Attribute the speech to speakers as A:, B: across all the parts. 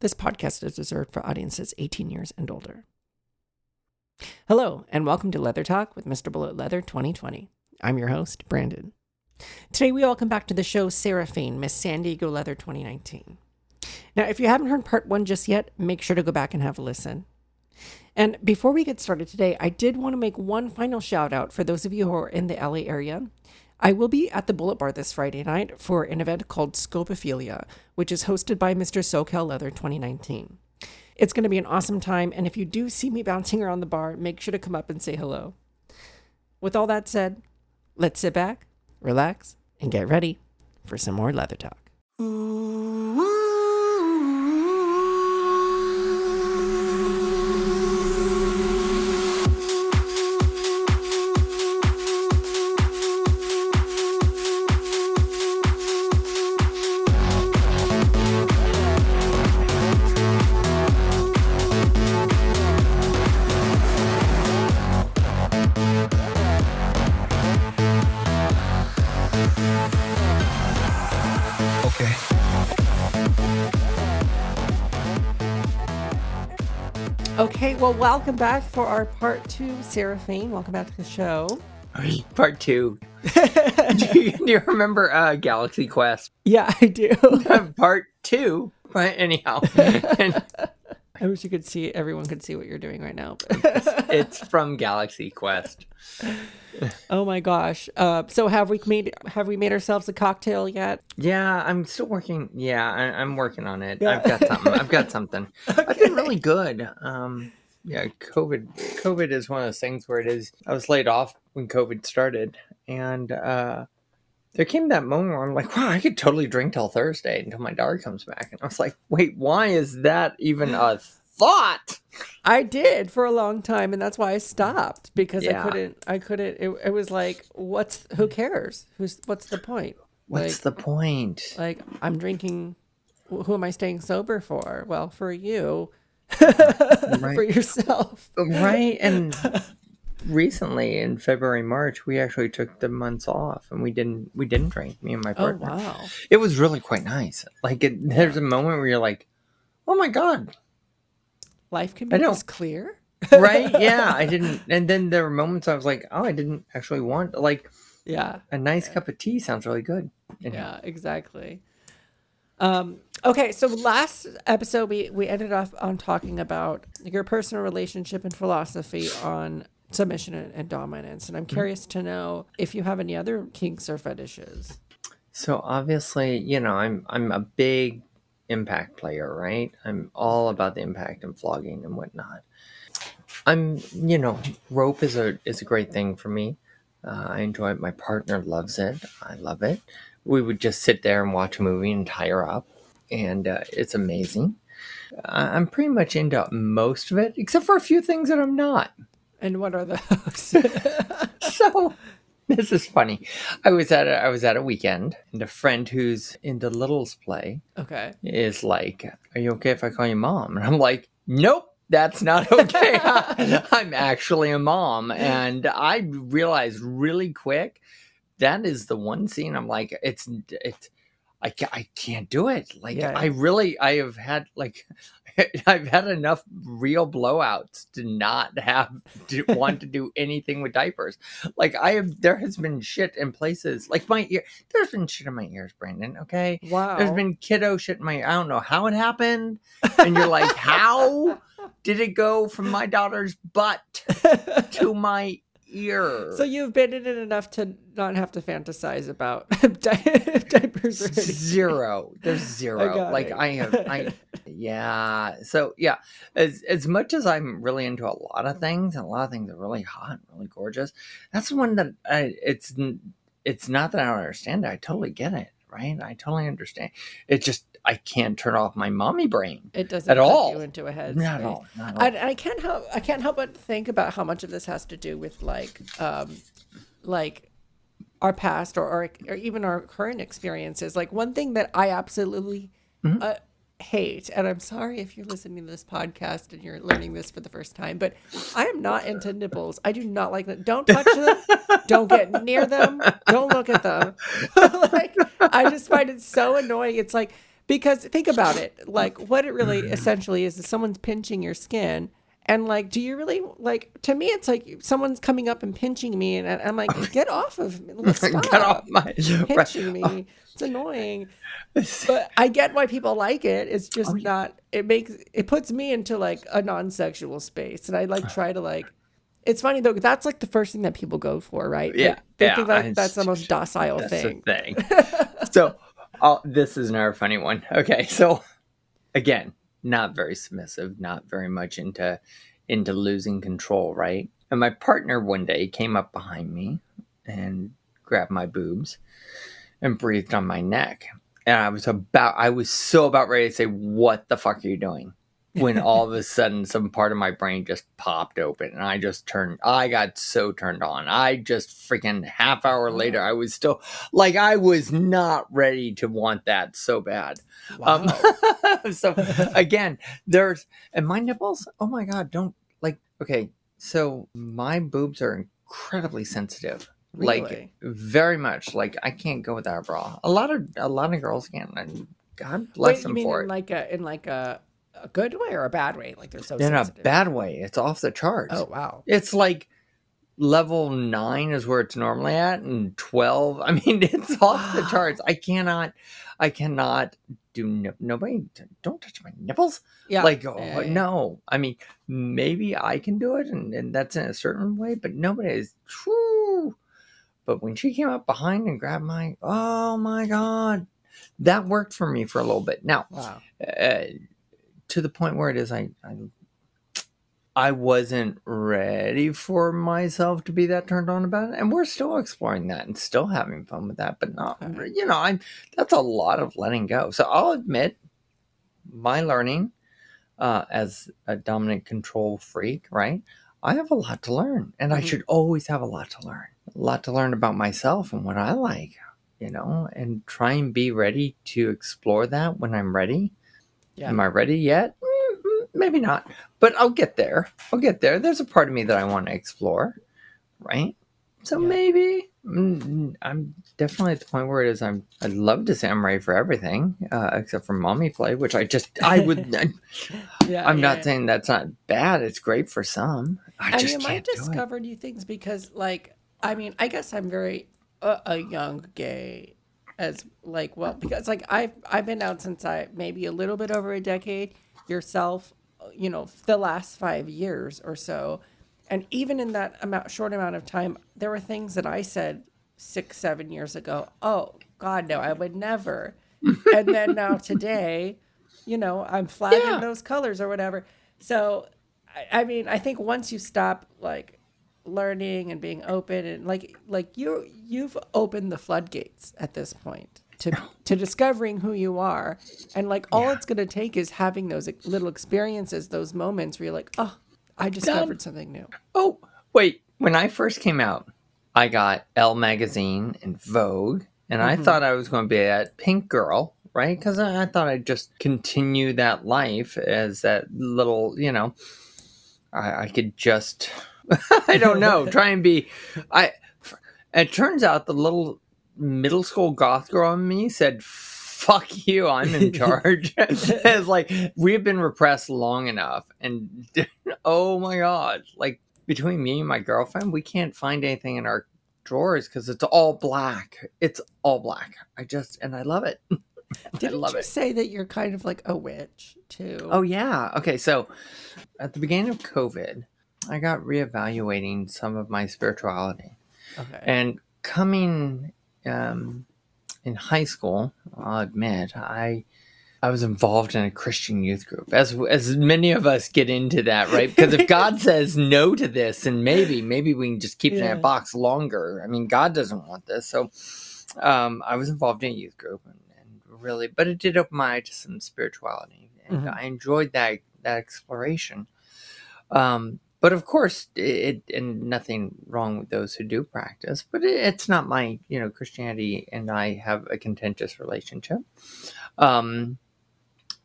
A: This podcast is reserved for audiences 18 years and older. Hello, and welcome to Leather Talk with Mr. Bullet Leather 2020. I'm your host, Brandon. Today, we welcome back to the show Seraphine, Miss San Diego Leather 2019. Now, if you haven't heard part one just yet, make sure to go back and have a listen. And before we get started today, I did want to make one final shout out for those of you who are in the LA area. I will be at the Bullet Bar this Friday night for an event called Scopophilia, which is hosted by Mr. SoCal Leather 2019. It's going to be an awesome time, and if you do see me bouncing around the bar, make sure to come up and say hello. With all that said, let's sit back, relax, and get ready for some more leather talk.
B: Okay,
A: well, welcome back for our part two, Seraphine. Welcome back to the show.
B: Part two. do, you, do you remember uh, Galaxy Quest?
A: Yeah, I do.
B: Part two. But anyhow, and
A: I wish you could see, everyone could see what you're doing right now. but-
B: it's from Galaxy Quest.
A: oh my gosh. Uh, so have we made have we made ourselves a cocktail yet?
B: Yeah, I'm still working. Yeah, I, I'm working on it.
A: Yeah.
B: I've got something. I've got something. I've been really good. Um, yeah, COVID. COVID is one of those things where it is. I was laid off when COVID started, and uh, there came that moment where I'm like, wow, I could totally drink till Thursday until my daughter comes back, and I was like, wait, why is that even a thought?
A: I did for a long time, and that's why I stopped because
B: Yeah.
A: I couldn't. I couldn't. It, it was like, what's who cares? Who's what's the point?
B: What's the point?
A: Like I'm drinking. Who am I staying sober for? Well, for you, for yourself.
B: right and recently in february march we actually took the months off and we didn't we didn't drink me and my partner.
A: Oh
B: partner
A: wow.
B: it was really quite nice like it, there's a moment where you're like oh my god
A: Life can be this clear.
B: right yeah i didn't and then there were moments i was like oh i didn't actually want like
A: Yeah.
B: a nice cup of tea sounds really good And
A: Yeah, exactly. Um, okay, so last episode we we ended off on talking about your personal relationship and philosophy on submission and, and dominance, and I'm curious to know if you have any other kinks or fetishes.
B: So obviously, you know, I'm I'm a big impact player, right? I'm all about the impact and flogging and whatnot. I'm, you know, rope is a is a great thing for me. Uh, I enjoy it. My partner loves it. I love it. We would just sit there and watch a movie and tie her up, and uh, it's amazing. I'm pretty much into most of it, except for a few things that I'm not.
A: And what are those?
B: so this is funny. I was at a, I was at a weekend, and a friend who's into Little's play
A: okay.
B: is like, "Are you okay if I call you mom?" And I'm like, "Nope." That's not okay. I'm actually a mom. And I realized really quick that is the one scene I'm like, it's, it's, I, ca- I can't do it. Like,
A: Yeah.
B: I really, I have had, like, I've had enough real blowouts to not have to want to do anything with diapers. Like, I have, there has been shit in places, like my ear, there's been shit in my ears, Brandon, okay?
A: Wow.
B: There's been kiddo shit in my. I don't know how it happened, and you're like, how did it go from my daughter's butt to my ear?
A: so you've been in it enough to not have to fantasize about di- diapers
B: zero. There's zero. like
A: it.
B: I have. I yeah. So yeah, as as much as I'm really into a lot of things, and a lot of things are really hot, and really gorgeous. That's one that I. It's it's not that I don't understand it. I totally get it. Right. I totally understand. It just I can't turn off my mommy brain.
A: It doesn't
B: At all.
A: you into a head.
B: Not at all. Not at all.
A: I, I can't help I can't help but think about how much of this has to do with like um like our past or or, or even our current experiences. Like one thing that I absolutely
B: Mm-hmm.
A: uh, hate, and I'm sorry if you're listening to this podcast and you're learning this for the first time, but I am not into nipples. I do not like them. Don't touch them. don't get near them. Don't look at them. like I just find it so annoying. It's like because think about it like what it really essentially is is someone's pinching your skin and like do you really like to me it's like someone's coming up and pinching me and i'm like get off of me. Stop
B: Get off my
A: pinching me. Oh. It's annoying. But i get why people like it. It's
B: Oh,
A: just not it makes it puts me into like a non-sexual space and i like uh. try to like it's funny though that's like the first thing that people go for right?
B: Yeah,
A: they
B: yeah,
A: think that
B: I-
A: that's the most docile thing.
B: thing. so, I'll, this is another funny one. Okay, so again, not very submissive, not very much into into losing control, right? And my partner one day came up behind me and grabbed my boobs and breathed on my neck. And I was about I was so about ready to say, What the fuck are you doing? When all of a sudden some part of my brain just popped open and I just turned I got so turned on. I just freaking half hour later I was still like I was not ready to want that so bad.
A: wow.
B: Um, so again, there's and my nipples. Oh my god, don't like. Okay, so my boobs are incredibly sensitive. Like very much. Like I can't go without a bra. A lot of a lot of girls can't And God bless
A: Wait,
B: them for
A: in
B: it.
A: like a in like a, a good way or a bad way? Like they're so
B: in a
A: sensitive.
B: bad way. It's off the charts.
A: Oh wow.
B: It's like level nine is where it's normally at, and twelve. I mean, it's off the charts. I cannot. I cannot do. nip- Nobody. Don't touch my nipples.
A: Yeah.
B: like oh,
A: yeah, yeah.
B: no i mean maybe i can do it and, and that's in a certain way but nobody is true but when she came up behind and grabbed my oh my god that worked for me for a little bit now
A: Wow.
B: uh, to the point where it is I, I i wasn't ready for myself to be that turned on about it. And we're still exploring that and still having fun with that but not
A: Okay.
B: you know i'm that's a lot of letting go. So i'll admit my learning uh, as a dominant control freak right? I have a lot to learn and i
A: Mhm.
B: should always have a lot to learn. A lot to learn about myself and what i like you know and try and be ready to explore that when i'm ready
A: Yeah.
B: Am I ready yet? Mm, Maybe not, but I'll get there. I'll get there. There's a part of me that I want to explore, right? So
A: Yeah.
B: maybe Mm, mm, I'm definitely at the point where it is. I'm. I'd love to say I'm ready for everything, uh, except for mommy play, which I just. I would. I,
A: Yeah.
B: I'm
A: yeah.
B: not saying that's not bad. It's great for some. I
A: I
B: just
A: mean, I
B: can't do it.
A: discovered new things because, like, I mean, I guess I'm very uh, a young gay, as like, well, because like I've I've been out since I maybe a little bit over a decade. Yourself, you know, the last five years or so, and even in that amount short amount of time, there were things that I said six seven years ago. Oh God, no, I would never. and then now today, you know, I'm flagging
B: Yeah.
A: those colors or whatever. So, I, I mean, I think once you stop like learning and being open and like like you you've opened the floodgates at this point to to discovering who you are and like all
B: Yeah.
A: it's going to take is having those little experiences those moments where you're like oh i discovered something new
B: Oh, wait. When I first came out, I got Elle magazine and Vogue, and I
A: Mhm.
B: thought I was going to be that pink girl, right? Because I, I thought I'd just continue that life as that little, you know, I, I could just, I don't know, try and be. I. It turns out the little middle school goth girl in me said, "Fuck you, I'm in charge." it's like we've been repressed long enough, and oh my god, like between me and my girlfriend, we can't find anything in our drawers because it's all black. It's all black. I just and I love it.
A: Didn't
B: love
A: you
B: it.
A: say that you're kind of like a witch too
B: Oh yeah. Okay, so at the beginning of COVID, I got reevaluating some of my spirituality.
A: okay
B: And coming um, in high school, I'll admit, I I was involved in a Christian youth group, as as many of us get into that, right? Because if God says no to this, and maybe maybe we can just keep it in
A: Yeah.
B: a box longer. I mean, God doesn't want this, so um, I was involved in a youth group, and, and really, but it did open my eye to some spirituality, and
A: Mhm.
B: I enjoyed that that exploration. Um, but of course, it and nothing wrong with those who do practice, but it, it's not my you know Christianity and I have a contentious relationship. Um,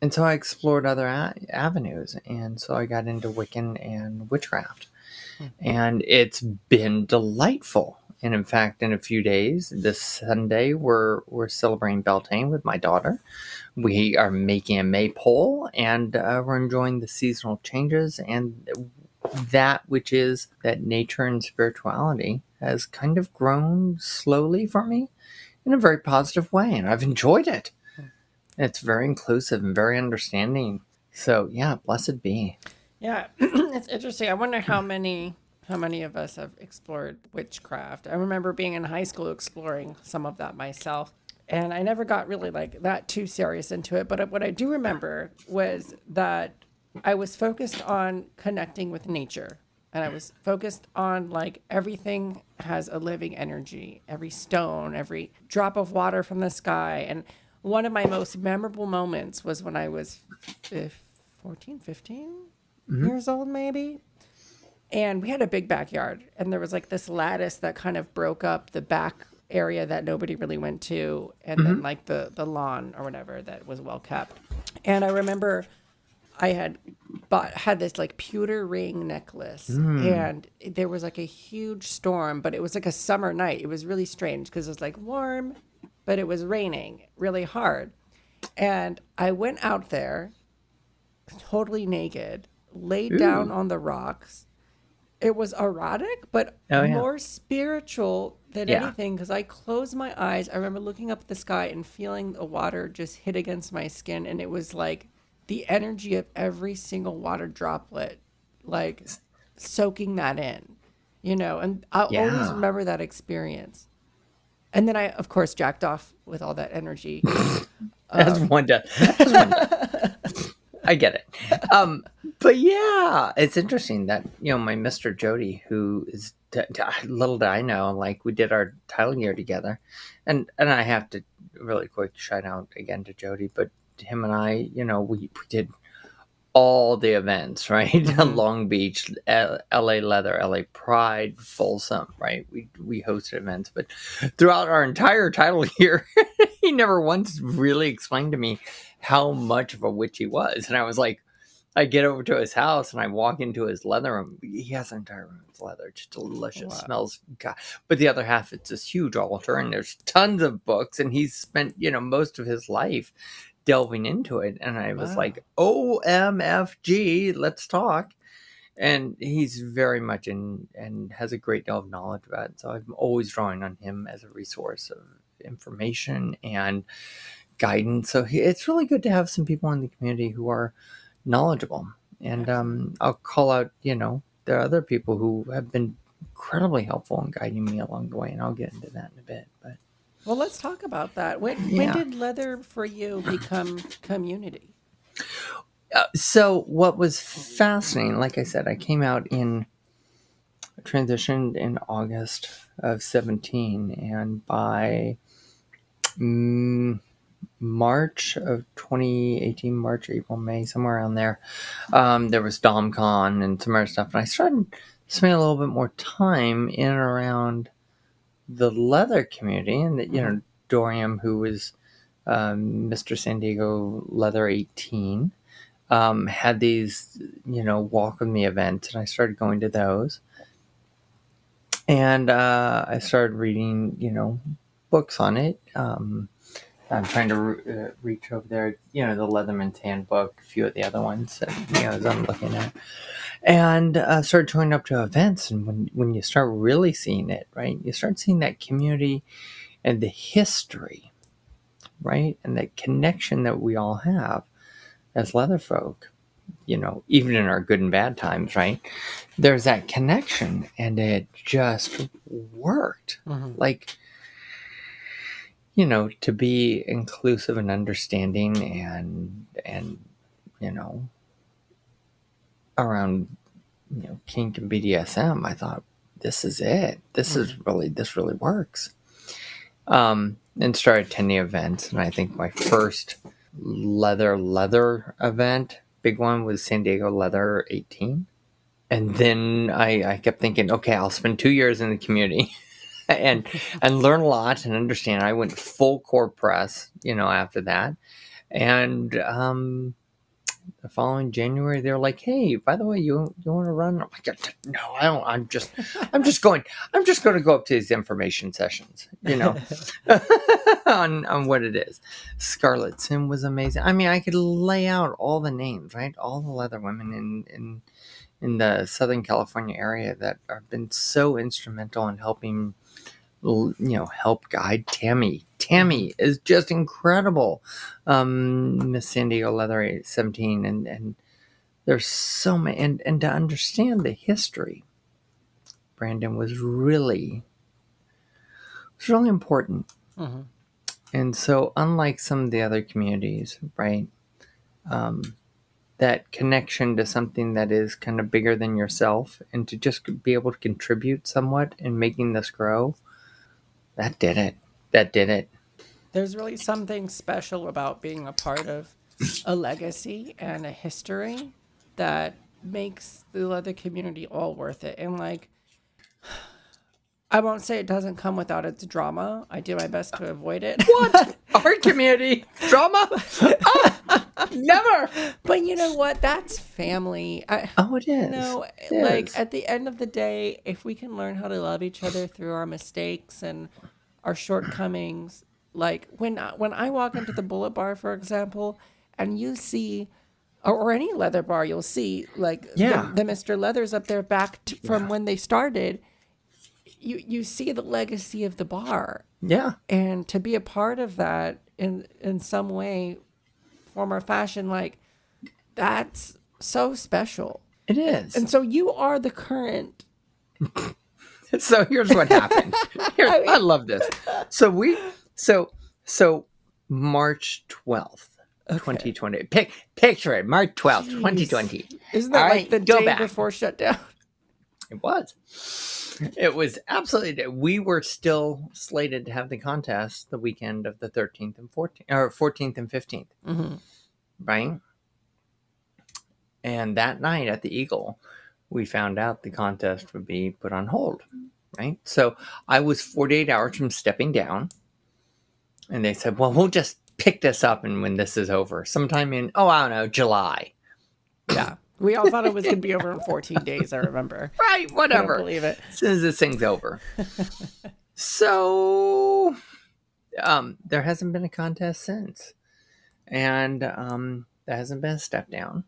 B: and so I explored other a- avenues, and so I got into Wiccan and witchcraft,
A: Hmm.
B: and it's been delightful. and in fact, in a few days, this Sunday, we're we're celebrating Beltane with my daughter. We are making a maypole, and uh, we're enjoying the seasonal changes and that which is that nature and spirituality has kind of grown slowly for me in a very positive way, and I've enjoyed it. Hmm. It's very inclusive and very understanding. So yeah, blessed be.
A: Yeah, it's interesting. I wonder how many how many of us have explored witchcraft. I remember being in high school exploring some of that myself. And I never got really like that too serious into it. But what I do remember was that I was focused on connecting with nature. And I was focused on like everything has a living energy, every stone, every drop of water from the sky. And one of my most memorable moments was when I was 14, 15 mm-hmm. years old, maybe and we had a big backyard and there was like this lattice that kind of broke up the back area that nobody really went to and mm-hmm. then like the the lawn or whatever that was well kept and i remember i had bought had this like pewter ring necklace mm. and there was like a huge storm but it was like a summer night it was really strange because it was like warm but it was raining really hard and i went out there totally naked laid Ooh. down on the rocks it was erotic, but oh, yeah. more spiritual than yeah. anything because I closed my eyes. I remember looking up at the sky and feeling the water just hit against my skin, and it was like the energy of every single water droplet, like soaking that in, you know. And I yeah. always remember that experience. And then I, of course, jacked off with all that energy.
B: As um, one does. I get it. Um, but yeah, it's interesting that you know my Mister Jody, who is t- t- little did I know, like we did our title year together, and and I have to really quick shout out again to Jody, but him and I, you know, we, we did all the events, right? Mm-hmm. Long Beach, L- LA Leather, LA Pride, Folsom, right? We we hosted events, but throughout our entire title year, he never once really explained to me how much of a witch he was, and I was like, I get over to his house and I walk into his leather room. He has an entire room of leather, just delicious, wow. smells. God. But the other half, it's this huge altar, and there's tons of books, and he's spent you know most of his life delving into it. And I was wow. like, OMFG, let's talk. And he's very much in and has a great deal of knowledge about it. So I'm always drawing on him as a resource of information and guidance. So it's really good to have some people in the community who are knowledgeable. And um, I'll call out, you know, there are other people who have been incredibly helpful in guiding me along the way, and I'll get into that in a bit. But
A: well, let's talk about that. When yeah. when did leather for you become community?
B: Uh, so what was fascinating, like I said, I came out in transitioned in August of 17 and by mm, March of 2018, March, April, May, somewhere around there. Um, there was DomCon and some other stuff, and I started spending a little bit more time in and around the leather community, and that you know Dorian, who was um, Mr. San Diego Leather 18, um, had these you know walk with me events, and I started going to those. And uh, I started reading, you know, books on it. Um, I'm trying to re- uh, reach over there, you know, the Leatherman's Handbook, a few of the other ones that, you know, as I'm looking at. And uh, started joining up to events. And when, when you start really seeing it, right, you start seeing that community and the history, right, and that connection that we all have as leather folk, you know, even in our good and bad times, right, there's that connection and it just worked. Mm-hmm. Like, you know, to be inclusive and understanding and and you know around you know kink and BDSM, I thought this is it. This is mm. really this really works. Um, and started attending events, and I think my first leather leather event, big one, was San Diego Leather 18. And then I, I kept thinking, okay, I'll spend two years in the community. and and learn a lot and understand. I went full core press, you know, after that, and um, the following January, they're like, "Hey, by the way, you you want to run?" I'm like, "No, I don't. I'm just, I'm just going. I'm just going to go up to these information sessions, you know, on on what it is." Scarlet Sim was amazing. I mean, I could lay out all the names, right? All the leather women in in in the Southern California area that have been so instrumental in helping you know help guide Tammy. Tammy is just incredible. Um, Miss San Diego Leather 17 and and there's so many and and to understand the history, Brandon was really was really important.
A: Mm-hmm.
B: And so, unlike some of the other communities, right, um, that connection to something that is kind of bigger than yourself and to just be able to contribute somewhat in making this grow that did it. That did it.
A: There's really something special about being a part of a legacy and a history that makes the leather community all worth it. And like, I won't say it doesn't come without its drama. I do my best to avoid it.
B: What? Our community drama? Ah, never.
A: But you know what? That's family. I,
B: oh, it is.
A: You know, like
B: is.
A: at the end of the day, if we can learn how to love each other through our mistakes and our shortcomings, like when when I walk into the Bullet Bar, for example, and you see or, or, any leather bar, you'll see like
B: yeah.
A: the, the Mr. Leathers up there back t- from yeah. when they started you you see the legacy of the bar.
B: Yeah.
A: And to be a part of that in in some way, form or fashion, like that's so special.
B: It is.
A: And so you are the current.
B: so here's what happened. Here, I, mean, I love this. So we so so March twelfth. Okay. 2020. Pic- picture it, March 12th, Jeez. 2020.
A: Isn't that like the day back. before shutdown?
B: It was it was absolutely. We were still slated to have the contest the weekend of the 13th and 14th, or 14th and 15th,
A: mm-hmm.
B: right? And that night at the Eagle, we found out the contest would be put on hold, right? So I was 48 hours from stepping down, and they said, "Well, we'll just pick this up and when this is over, sometime in oh I don't know July."
A: Yeah. We all thought it was going to be over in 14 days, I remember.
B: Right, whatever.
A: believe it.
B: As soon as this thing's over. so, um, there hasn't been a contest since. And um, there hasn't been a step down.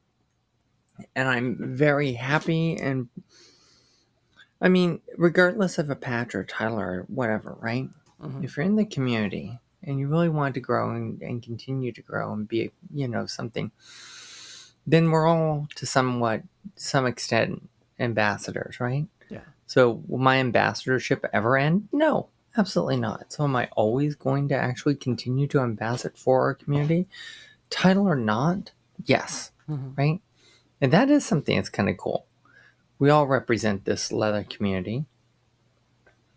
B: And I'm very happy and I mean, regardless of a patch or title or whatever, right? Mm-hmm. If you're in the community and you really want to grow and, and continue to grow and be, you know, something – then we're all to somewhat some extent ambassadors, right?
A: Yeah.
B: So will my ambassadorship ever end? No, absolutely not. So am I always going to actually continue to ambassador for our community, title or not? Yes. Mm-hmm. Right. And that is something that's kind of cool. We all represent this leather community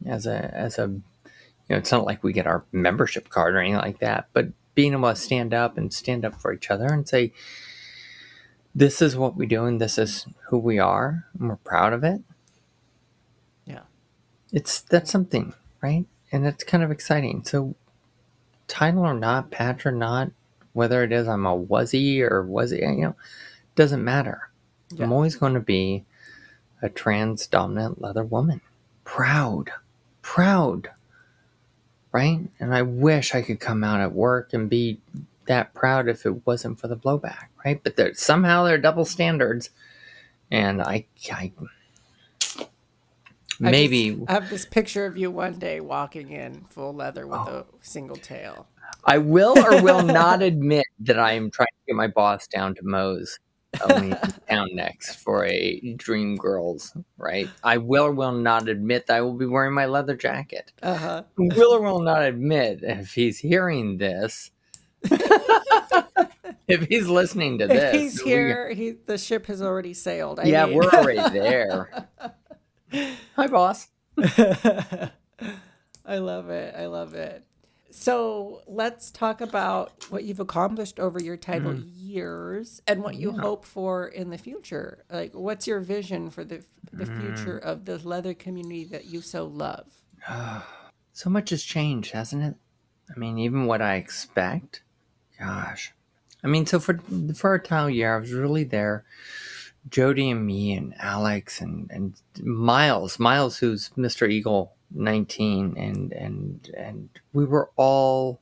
B: as a as a you know, it's not like we get our membership card or anything like that, but being able to stand up and stand up for each other and say, this is what we do and this is who we are and we're proud of it.
A: Yeah.
B: It's that's something right? And it's kind of exciting. So title or not patch or not whether it is i'm a wuzzy or it you know doesn't matter. Yeah. i'm always going to be a trans dominant leather woman. Proud. Proud. Right? And i wish i could come out at work and be that proud if it wasn't for the blowback, right? But there, somehow there are double standards, and I, I maybe
A: I have this picture of you one day walking in full leather with oh. a single tail.
B: I will or will not admit that I am trying to get my boss down to Moe's town next for a Dream Girls, right? I will or will not admit that I will be wearing my leather jacket.
A: Uh-huh.
B: Will or will not admit if he's hearing this if he's listening to this,
A: if he's here, we... he, the ship has already sailed. I
B: yeah,
A: mean...
B: we're already there. Hi, boss.
A: I love it. I love it. So let's talk about what you've accomplished over your title mm. years and what you yeah. hope for in the future. Like, what's your vision for the the mm. future of the leather community that you so love?
B: so much has changed, hasn't it? I mean, even what I expect gosh, I mean, so for for our tile year, I was really there. Jody and me and Alex and and Miles, Miles, who's Mr. Eagle nineteen, and and and we were all.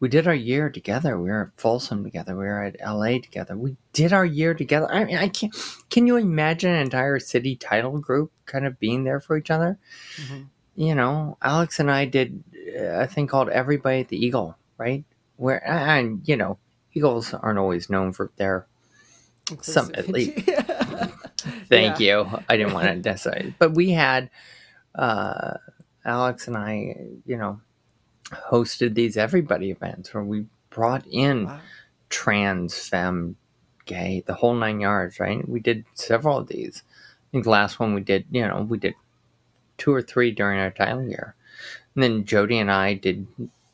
B: We did our year together. We were at Folsom together. We were at LA together. We did our year together. I mean, I can't. Can you imagine an entire city title group kind of being there for each other?
A: Mm-hmm.
B: You know, Alex and I did a thing called Everybody at the Eagle, right? Where and you know, Eagles aren't always known for their some at least. Thank you. I didn't want to necessarily, but we had uh, Alex and I, you know, hosted these everybody events where we brought in
A: Wow.
B: trans, femme, gay, the whole nine yards. Right? We did several of these. I think the last one we did, you know, we did two or three during our title year, and then Jody and I did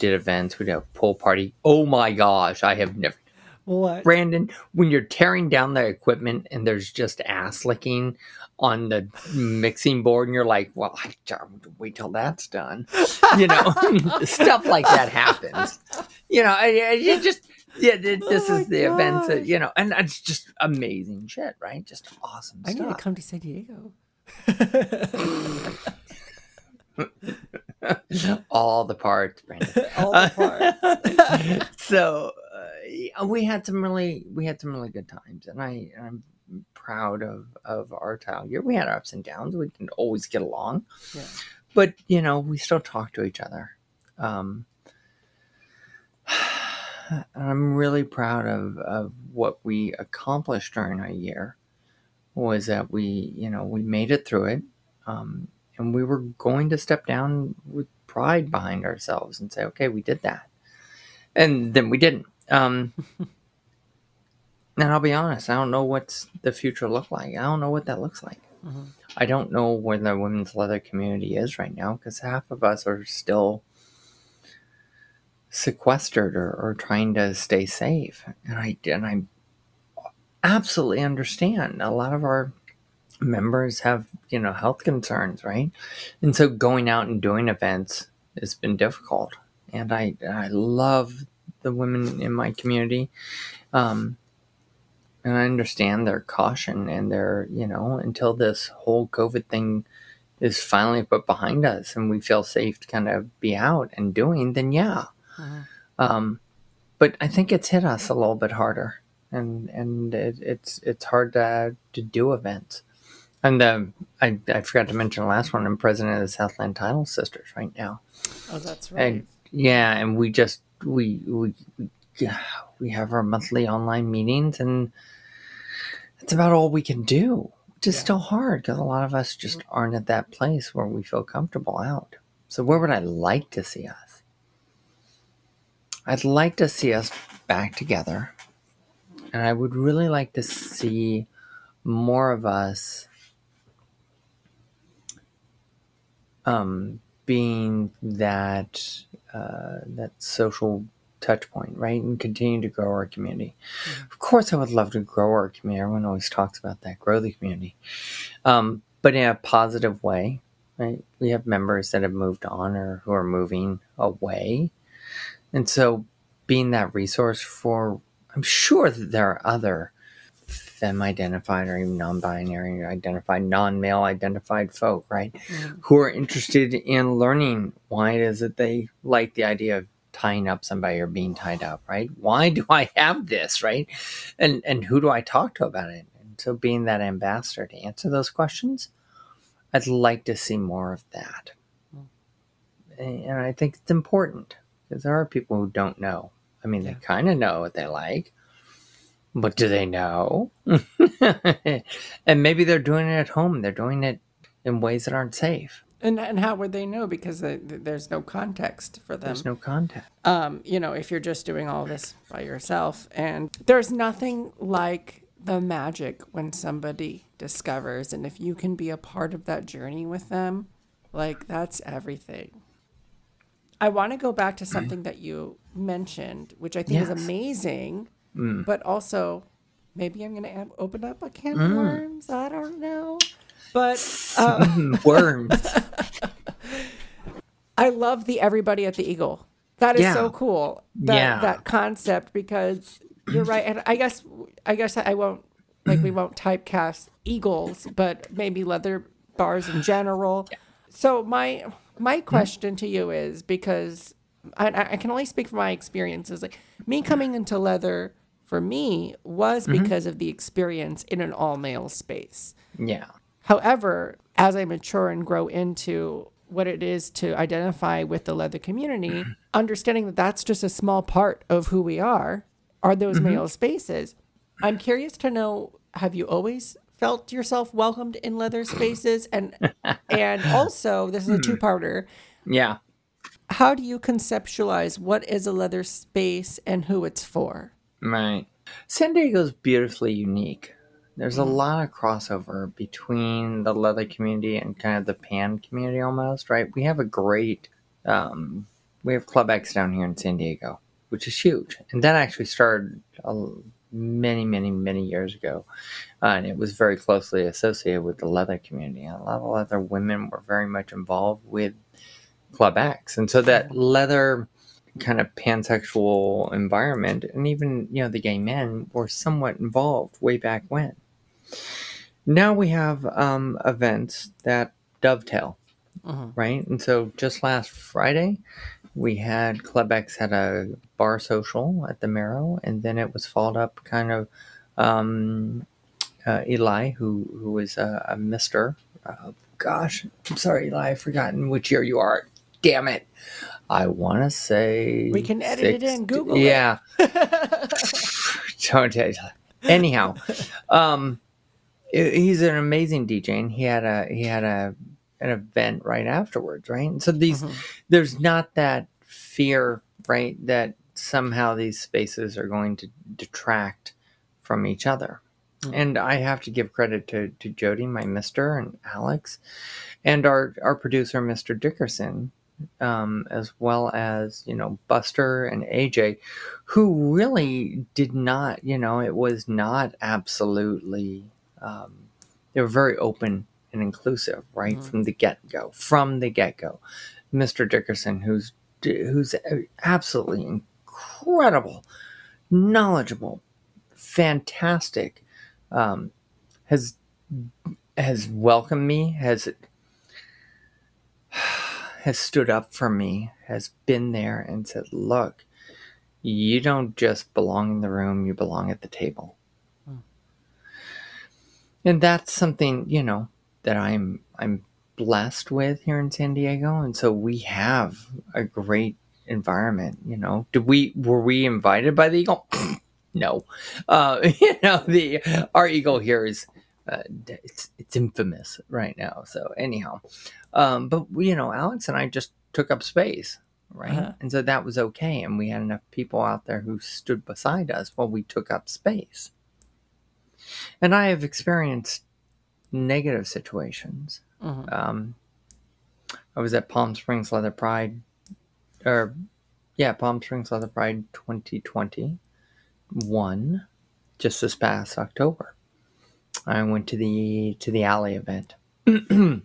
B: did events. We did a pool party. Oh my gosh, I have never
A: What?
B: Brandon, when you're tearing down the equipment and there's just ass licking on the mixing board, and you're like, well, I wait till that's done. You know, stuff like that happens. You know, you just, yeah, th- oh this
A: Oh
B: is the events that, you know, and it's just amazing shit, right? Just awesome
A: I need to come to San Diego.
B: All the parts, Brandon.
A: All the parts.
B: so uh, we had some really we had some really good times and i i'm proud of of our tile year we had our ups and downs we didn't always get along
A: Yeah.
B: but you know we still talk to each other um i'm really proud of of what we accomplished during our year was that we you know we made it through it um and we were going to step down with pride behind ourselves and say okay we did that and then we didn't. Um, and I'll be honest, I don't know what's the future look like. I don't know what that looks like.
A: Mhm.
B: I don't know where the women's leather community is right now because half of us are still sequestered or, or trying to stay safe. And I and I absolutely understand. A lot of our members have you know health concerns, right? And so going out and doing events has been difficult and I I love the women in my community, um, and I understand their caution and their you know until this whole COVID thing is finally put behind us and we feel safe to kind of be out and doing, then yeah.
A: Mhm.
B: Um, but I think it's hit us a little bit harder, and and it, it's it's hard to to do events. And um, I I forgot to mention the last one. I'm president of the Southland Title Sisters right now.
A: Oh, that's right.
B: And yeah, and we just we we we, have our monthly online meetings, and that's about all we can do. Which is
A: Yeah.
B: still hard because a lot of us just aren't at that place where we feel comfortable out. So where would I like to see us? I'd like to see us back together, and I would really like to see more of us um, being that uh, that social touch point, right, and continue to grow our community. Of course, I would love to grow our community. Everyone always talks about that, grow the community, um, but in a positive way, right? We have members that have moved on or who are moving away, and so being that resource for, I'm sure that there are other femme identified or even non-binary identified non-male identified folk right?
A: Mhm.
B: who are interested in learning why it is that they like the idea of tying up somebody or being tied up right? Why do i have this right? And and who do i talk to about it? And so being that ambassador to answer those questions i'd like to see more of that. And i think it's important because there are people who don't know. I mean
A: Yeah.
B: they kind of know what they like but do they know? and maybe they're doing it at home. They're doing it in ways that aren't safe.
A: And and how would they know? Because they, there's no context for them.
B: There's no context.
A: um, you know, if you're just doing all this by yourself. And there's nothing like the magic when somebody discovers, and if you can be a part of that journey with them, like that's everything. I want to go back to something that you mentioned, which I think is amazing,
B: Mm.
A: but also maybe I'm going to open up a can
B: Mm.
A: of worms. I don't know. But uh,
B: Worms.
A: I love the everybody at the Eagle. That is
B: Yeah.
A: so cool. That
B: Yeah.
A: that concept because you're right, and I guess I guess I won't like we won't typecast eagles, but maybe leather bars in general. So my my question to you is because I, I can only speak from my experiences. Like me coming into leather for me was mm-hmm. because of the experience in an all male space.
B: Yeah.
A: However, as I mature and grow into what it is to identify with the leather community, understanding that that's just a small part of who we are, are those mm-hmm. male spaces. I'm curious to know have you always felt yourself welcomed in leather spaces and and also this is a hmm. two-parter
B: Yeah.
A: how do you conceptualize what is a leather space and who it's for
B: Right. San Diego's beautifully unique. There's a lot of crossover between the leather community and kind of the pan community almost, right? We have a great, um, we have Club X down here in San Diego, which is huge. And that actually started a, many, many, many years ago. Uh, and it was very closely associated with the leather community. And a lot of leather women were very much involved with Club X. And so that leather kind of pansexual environment and even you know the gay men were somewhat involved way back when. Now we have um, events that dovetail
A: Mhm.
B: right? And so just last friday we had club x had a bar social at the Merrow and then it was followed up kind of um, uh, eli who who was a, a mister. Uh, gosh i'm sorry eli i've forgotten which year you are. Damn it i want to say
A: We can edit it in, Google
B: yeah. Don't anyhow um he's an amazing dj and he had a he had a an event right afterwards right? And so these
A: Mhm.
B: there's not that fear right that somehow these spaces are going to detract from each other.
A: Mm.
B: and i have to give credit to to jody my mister and alex and our our producer mr dickerson um, as well as you know buster and aj who really did not you know it was not absolutely um, they were very open and inclusive right
A: Mhm.
B: from the get-go from the get-go mr dickerson who's who's absolutely incredible knowledgeable fantastic um, has has welcomed me has has stood up for me has been there and said look you don't just belong in the room you belong at the table.
A: Hmm.
B: and that's something you know that i'm i'm blessed with here in san diego. And so we have a great environment you know. Did we were we invited by the eagle? No. Uh you know the our eagle here is uh, it's it's infamous right now so anyhow um but you know alex and i just took up space right
A: Uh-huh.
B: and so that was okay and we had enough people out there who stood beside us while we took up space and i have experienced negative situations
A: Mhm.
B: um, I was at Palm Springs Leather Pride, or yeah, Palm Springs Leather Pride 2021, just this past October. I went to the to the alley event, and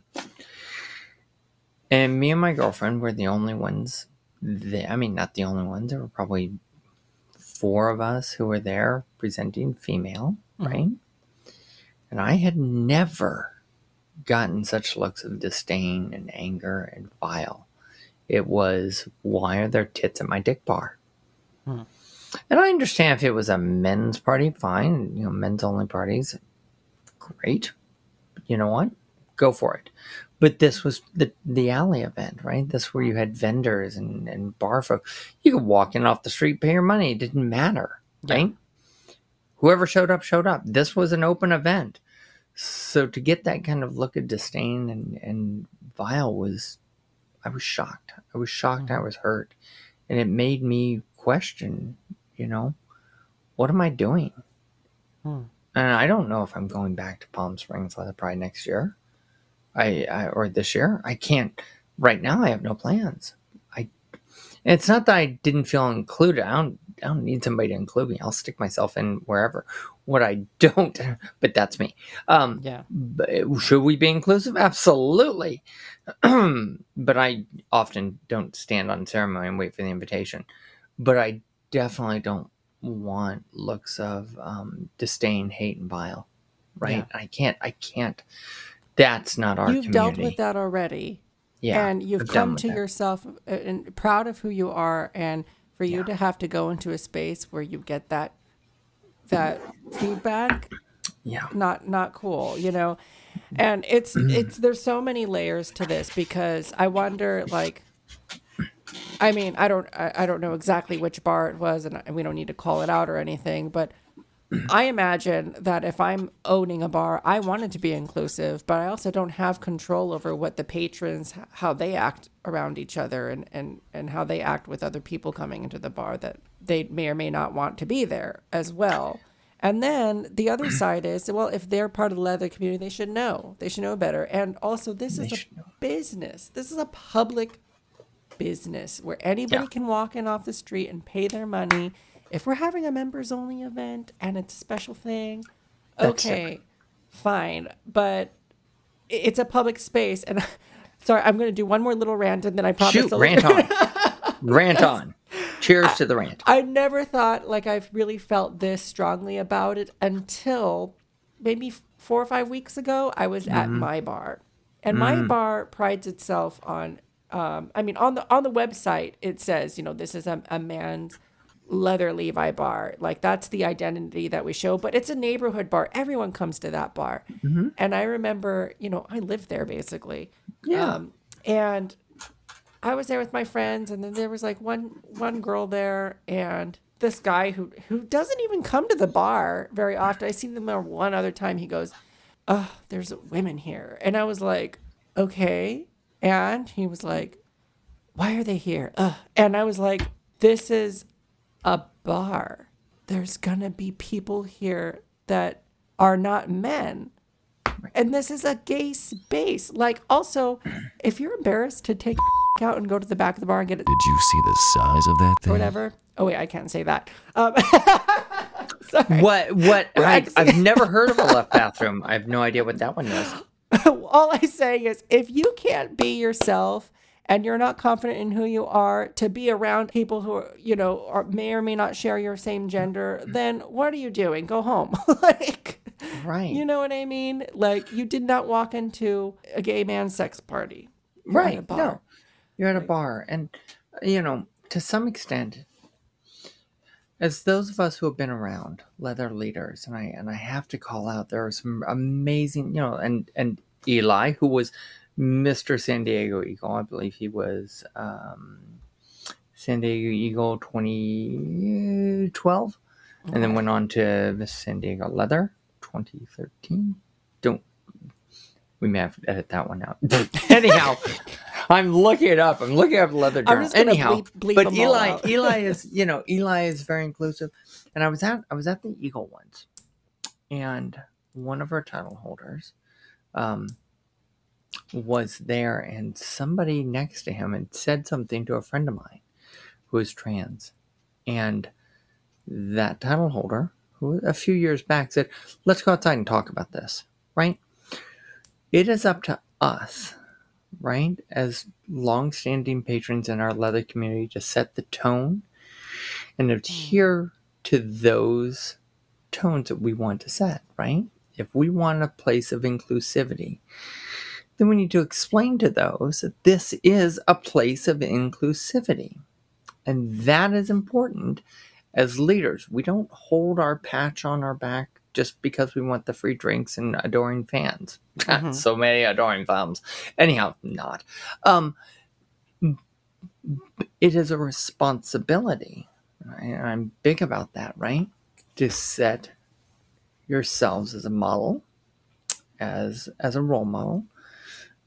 B: me and my girlfriend were the only ones. There. I mean, not the only ones. There were probably four of us who were there presenting female,
A: Mhm.
B: right? And I had never gotten such looks of disdain and anger and vile. It was, why are there tits at my dick bar?
A: Hmm.
B: And I understand if it was a men's party, fine. You know, men's only parties, great. You know what? Go for it. But this was the the alley event, right? This where you had vendors and, and bar folk. You could walk in off the street, pay your money. It didn't matter,
A: Yeah.
B: right? Whoever showed up, showed up. This was an open event. So to get that kind of look of disdain and, and vile was, I was shocked. I was shocked. I was hurt. And it made me question, you know, what am I doing?
A: Hmm.
B: And I don't know if I'm going back to Palm Springs Leather Pride next year. I, I or this year. I can't right now I have no plans. I it's not that I didn't feel included. I don't I don't need somebody to include me. I'll stick myself in wherever. What I don't but that's me. Um
A: Yeah.
B: should we be inclusive? Absolutely. but I often don't stand on ceremony and wait for the invitation. But I definitely don't want looks of um, disdain, hate, and bile, right?
A: Yeah.
B: I can't. I can't. That's not our
A: You've
B: community.
A: dealt with that already.
B: Yeah,
A: and you've
B: I've
A: come to
B: that.
A: yourself uh, and proud of who you are and for you
B: Yeah.
A: to have to go into a space where you get that that feedback
B: Yeah,
A: not not cool you know and it's it's there's so many layers to this because i wonder like i mean i don't i, I don't know exactly which bar it was and we don't need to call it out or anything but i imagine that if i'm owning a bar i want it to be inclusive but i also don't have control over what the patrons how they act around each other and and and how they act with other people coming into the bar that they may or may not want to be there as well and then the other side is, well, if they're part of the leather community, they should know. They should know better. And also, this is a
B: know.
A: business. This is a public business where anybody
B: Yeah.
A: can walk in off the street and pay their money. If we're having a members only event and it's a special thing,
B: That's
A: okay, fine. But it's a public space. And sorry, I'm going to do one more little rant and then I promise
B: shoot,
A: I'll-
B: rant on, rant on. Cheers to the rant.
A: I never thought like I've really felt this strongly about it until maybe four or five weeks ago. I was at mm-hmm. my bar, and my mm. bar prides itself on. Um, I mean, on the on the website it says, you know, this is a, a man's leather Levi bar. Like that's the identity that we show. But it's a neighborhood bar. Everyone comes to that bar, and I remember, you know, I lived there basically.
B: Yeah.
A: Um, and I was there with my friends, and then there was like one one girl there, and this guy who who doesn't even come to the bar very often. I seen them there one other time. He goes, "Oh, there's women here," and I was like, "Okay," and he was like, "Why are they here?" Ugh. And I was like, "This is a bar. There's gonna be people here that are not men." And this is a gay space. Like, also, if you're embarrassed to take out and go to the back of the bar and get it
C: Did you see the size of that
A: or
C: thing?
A: whatever. Oh wait, I can't say that. Um,
B: What? What? I, I've never heard of a left bathroom. I have no idea what that one is.
A: all I say is, if you can't be yourself and you're not confident in who you are to be around people who are, you know, are, may or may not share your same gender, then what are you doing? Go home. like,
B: Right.
A: you know what I mean? Like, you did not walk into a gay man's sex party. You're
B: right. No, you're at a bar, and you know, to some extent, as those of us who have been around leather leaders, and I and I have to call out, there are some amazing, you know, and and Eli, who was Mr. San Diego Eagle, I believe he was um, San Diego Eagle 2012, and then went on to Miss San Diego Leather 2013. Don't we may have to edit that one out. Anyhow, I'm looking it up. I'm looking up leather
A: just
B: Anyhow,
A: bleep- bleep
B: but Eli. Eli is you know Eli is very inclusive, and I was at I was at the Eagle once, and one of our title holders, um, was there, and somebody next to him had said something to a friend of mine, who is trans, and that title holder, who a few years back said, "Let's go outside and talk about this." Right? It is up to us right, as long-standing patrons in our leather community, to set the tone and mm-hmm. adhere to those tones that we want to set, right? If we want a place of inclusivity, then we need to explain to those that this is a place of inclusivity. And that is important as leaders. We don't hold our patch on our back just because we want the free drinks and adoring fans.
A: Mhm.
B: so many adoring fans. Anyhow, not. Um, it is a responsibility. right? And I'm big about that, right? To set yourselves as a model, as as a role model,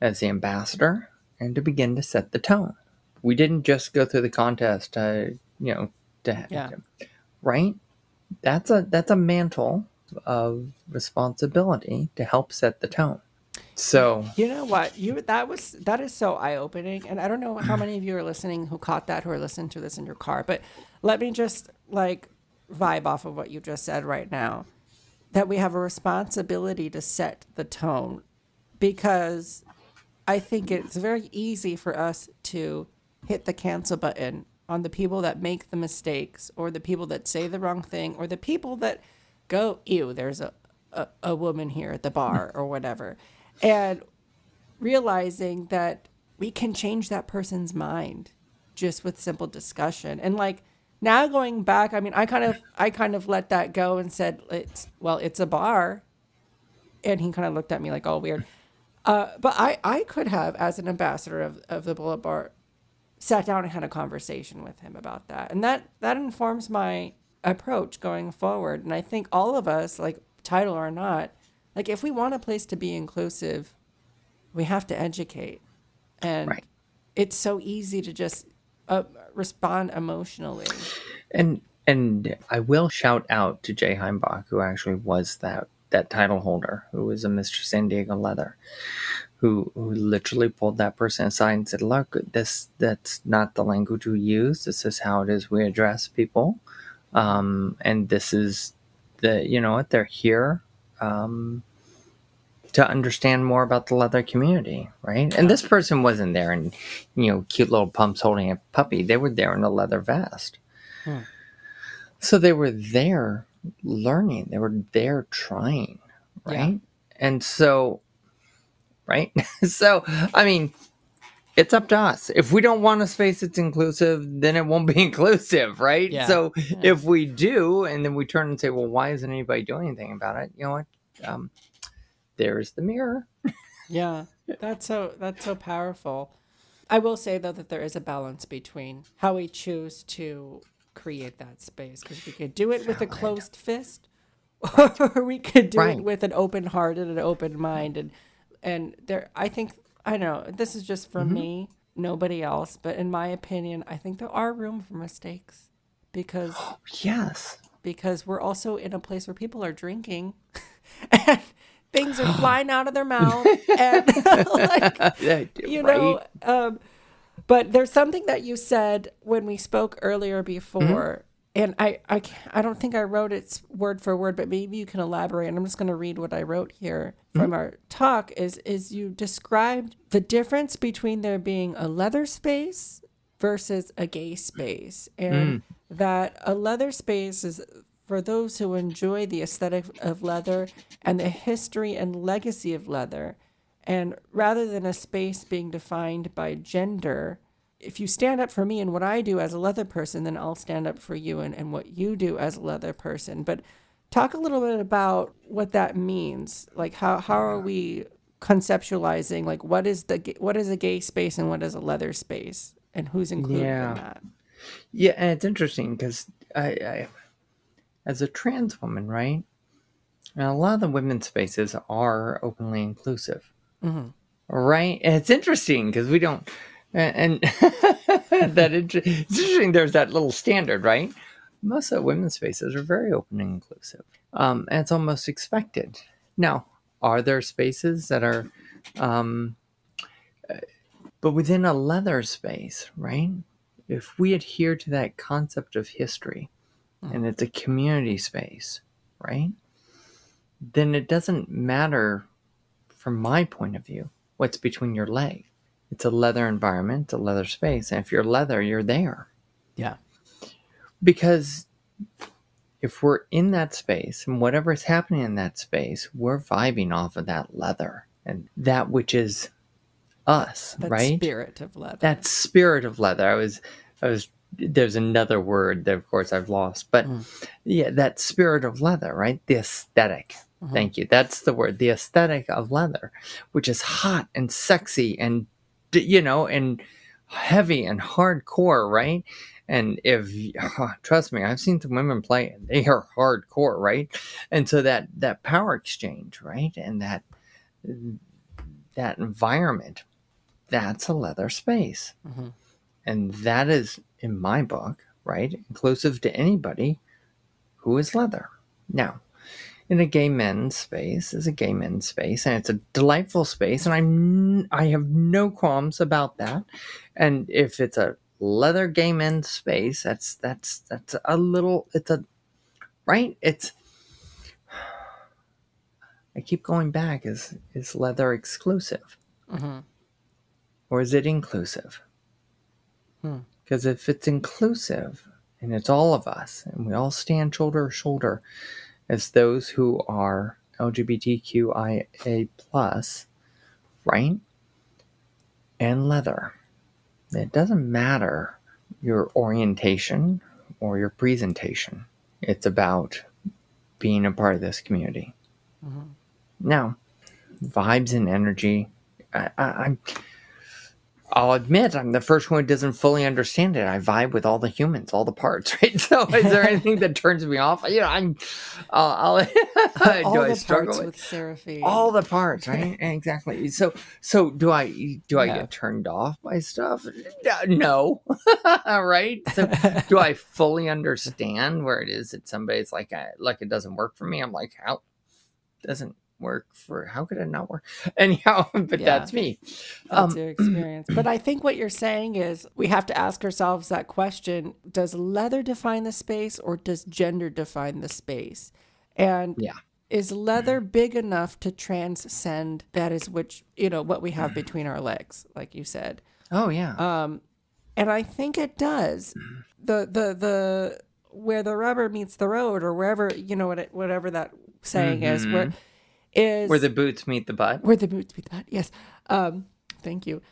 B: as the ambassador, and to begin to set the tone. We didn't just go through the contest to, you know, to
A: Yeah.
B: right? That's a that's a mantle of responsibility to help set the tone. So
A: You know what? You that was that is so eye opening, and I don't know how many of you are listening who caught that, who are listening to this in your car. But let me just like vibe off of what you just said right now, that we have a responsibility to set the tone, because I think it's very easy for us to hit the cancel button on the people that make the mistakes or the people that say the wrong thing or the people that go, ew, there's a, a, a woman here at the bar or whatever. And realizing that we can change that person's mind just with simple discussion. And like now going back, I mean, I kind of I kind of let that go and said it's well, it's a bar. And he kind of looked at me like all weird. Uh, but I, I could have, as an ambassador of, of the Bullet Bar, sat down and had a conversation with him about that. And that, that informs my approach going forward. And I think all of us, like title or not, like if we want a place to be inclusive, we have to educate. And
B: Right.
A: it's so easy to just uh, respond emotionally.
B: And and I will shout out to Jay Heimbach, who actually was that that title holder, who was a Mr. San Diego Leather, who who literally pulled that person aside and said, "Look, this that's not the language we use. This is how it is we address people, um, and this is the you know what they're here." Um, to understand more about the leather community, right? And this person wasn't there in, you know, cute little pumps holding a puppy. They were there in a leather vest. So they were there learning. They were there trying, right? And so, right? so, I mean, it's up to us. If we don't want a space that's inclusive, then it won't be inclusive, right?
A: Yeah.
B: So if we do, and then we turn and say, well, why isn't anybody doing anything about it? You know what? Um, there's the mirror.
A: Yeah, that's so that's so powerful. I will say though that there is a balance between how we choose to create that space because we could do it with a closed fist, or we could do
B: Right.
A: it with an open heart and an open mind, and and there. I think I know this is just for me, nobody else, but in my opinion, I think there are room for mistakes because
B: Yes.
A: because we're also in a place where people are drinking and things are flying out of their mouth and like you know um but there's something that you said when we spoke earlier before and I, I I don't think I wrote it word for word, but maybe you can elaborate. And I'm just going to read what I wrote here from mm-hmm. our talk. Is is you described the difference between there being a leather space versus a gay space, and mm. that a leather space is for those who enjoy the aesthetic of leather and the history and legacy of leather. And rather than a space being defined by gender, if you stand up for me and what I do as a leather person, then I'll stand up for you and, and what you do as a leather person. But talk a little bit about what that means. Like how, how are we conceptualizing like what is the what is a gay space and what is a leather space and who's included
B: Yeah.
A: in that?
B: Yeah, and it's interesting because I, I, as a trans woman, right, and a lot of the women's spaces are openly inclusive, mm-hmm. right? And it's interesting because we don't, and, and that inter- it's interesting. There's that little standard, right? Most of women's spaces are very open and inclusive, um, and it's almost expected. Now, are there spaces that are, um, but within a leather space, right? if we adhere to that concept of history and it's a community space, right? Then it doesn't matter from my point of view what's between your leg. It's a leather environment, a leather space. And if you're leather, you're there.
A: Yeah.
B: Because if we're in that space and whatever is happening in that space, we're vibing off of that leather and that which is us,
A: That
B: right?
A: spirit of leather.
B: that spirit of leather. I was, I was. There's another word that, of course, I've lost, but mm. yeah, that spirit of leather, right? The esthetic mm-hmm. Thank you. That's the word. The aesthetic of leather, which is hot and sexy and you know and heavy and hardcore, right? And if trust me, I've seen some women play. They are hardcore, right? And so that that power exchange, right? And that that environment, that's a leather space.
A: Mhm.
B: And that is in my book, right? Inclusive to anybody who is leather. Now, in a gay men's space is a gay men's space and it's a delightful space and i'm i have no qualms about that. And if it's a leather gay men's space that's that's that's a little it's a right? It's i keep going back is is leather exclusive?
A: Hmm
B: or is it inclusive?
A: Hmm.
B: Because if it's inclusive and it's all of us and we all stand shoulder to shoulder as those who are LGBTQIA plus, right? And leather. It doesn't matter your orientation or your presentation. It's about being a part of this community. Mm-hmm. Now, vibes and energy. I, I, I'm. I'll admit I'm the first one who doesn't fully understand it. I vibe with all the humans, all the parts, right? So, is there anything that turns me off? You know, I'm. I'll. I'll uh,
A: All
B: do I
A: the
B: struggle
A: parts
B: with
A: with Seraphine.
B: all the parts, right? exactly. So, so do I? Do I get turned off by stuff? No, right? So, do I fully understand where it is that somebody's like, I, like it doesn't work for me? I'm like, how doesn't work for? How could it not work? Anyhow, but
A: Yeah.
B: that's me.
A: That's
B: Um,
A: your experience. But I think what you're saying is we have to ask ourselves that question Does leather define the space or does gender define the space? And
B: Yeah.
A: is leather big enough to transcend that is which, you know, what we
B: Mm.
A: have between our legs, like you said?
B: Oh yeah,
A: Um, and I think it does. The the the where the rubber meets the road, or wherever you know what it, whatever that saying is, where is
B: where the boots meet the butt.
A: where the boots meet the butt. Yes. Um, thank you.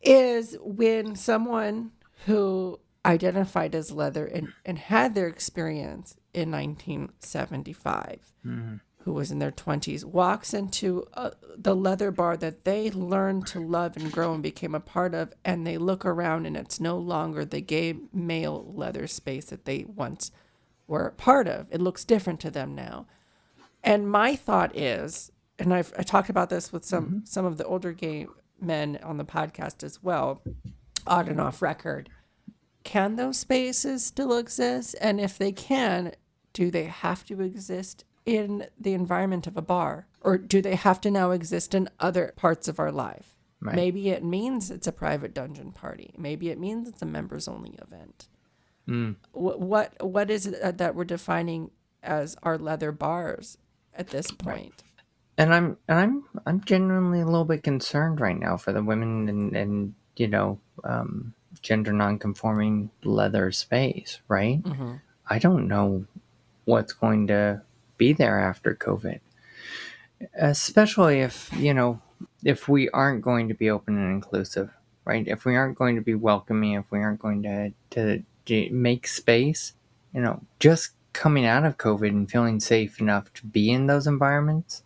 A: Is when someone who identified as leather and, and had their experience in 1975, who was in their 20s, walks into uh, the leather bar that they learned to love and grow and became a part of, and they look around and it's no longer the gay male leather space that they once were a part of. It looks different to them now. And my thought is, and I've I talked about this with some mm-hmm. some of the older gay men on the podcast as well, on and off record. Can those spaces still exist? And if they can, do they have to exist in the environment of a bar? Or do they have to now exist in other parts of our life?
B: Right.
A: Maybe it means it's a private dungeon party. Maybe it means it's a members only event. Mm. What, what what is it that we're defining as our leather bars at this point?
B: and I'm and I'm I'm genuinely a little bit concerned right now for the women and and you know um, gender non-conforming leather space, right? I don't know what's going to be there after COVID, especially if you know if we aren't going to be open and inclusive, right? If we aren't going to be welcoming, if we aren't going to to, to make space, you know, just coming out of COVID and feeling safe enough to be in those environments,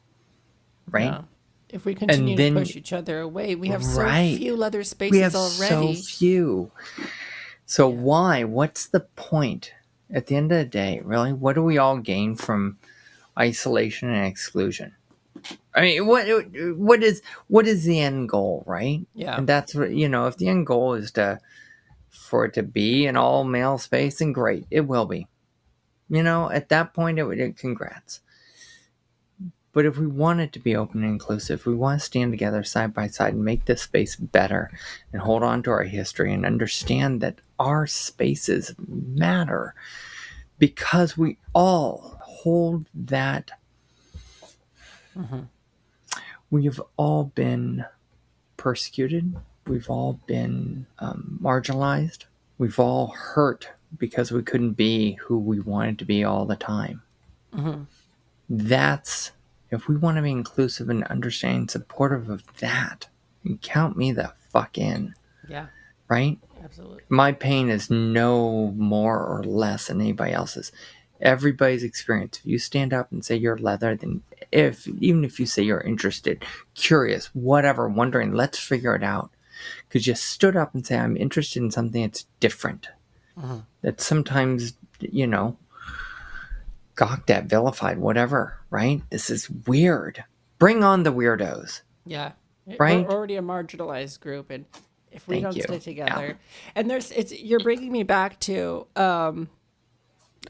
B: right?
A: Yeah. If we continue
B: then-
A: to push each other away, we have so few leather spaces
B: we have
A: already.
B: so few. So why? What's the point? At the end of the day, really, what do we all gain from isolation and exclusion? I mean, what what is what is the end goal, right?
A: Yeah.
B: and that's what you know. If the end goal is to for it to be an all male space, then great, it will be. You know, at that point, it would. Congrats. But if we want it to be open and inclusive, we want to stand together side by side and make this space better and hold on to our history and understand that our spaces matter because we all hold that. We have all been persecuted, we've all been um, marginalized, we've all hurt because we couldn't be who we wanted to be all the time. Mm-hmm. That's if we want to be inclusive and understanding supportive of that count me the fuck in.
A: Yeah,
B: right?
A: Absolutely.
B: my pain is no more or less than anybody else's. Everybody's experience if you stand up and say you're leather then if even if you say you're interested curious whatever wondering let's figure it out. Because you stood up and say i'm interested in something that's different that sometimes you know gawked at vilified whatever right this is weird bring on the weirdos
A: Yeah.
B: Right?
A: We're already a marginalized group and if we
B: Thank
A: don't
B: you.
A: stay together.
B: Yeah.
A: And there's it's you're bringing me back to um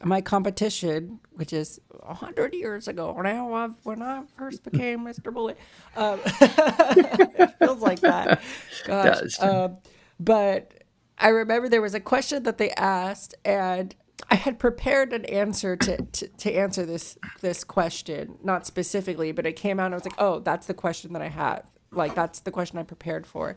A: my competition, which is a hundred years ago now, I've, when I first became Mr. Bullet. Um, it feels like that. Gosh.
B: does.
A: Um, but I remember there was a question that they asked, and I had prepared an answer to, to, to answer this this question, not specifically, but it came out and I was like, oh, that's the question that I have like that's the question I prepared for.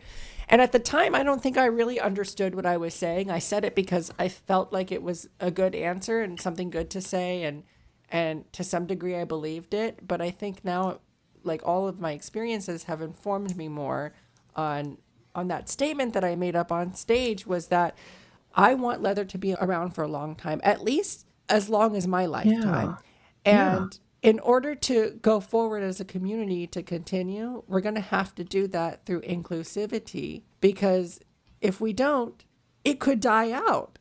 A: And at the time, I don't think I really understood what I was saying. I said it because I felt like it was a good answer and something good to say, and and to some degree, I believed it. But I think now, like all of my experiences have informed me more on on that statement that I made up on stage was that I want leather to be around for a long time, at least as long as my lifetime.
B: Yeah.
A: And in order to go forward as a community to continue, we're going to have to do that through inclusivity because if we don't, it could die out.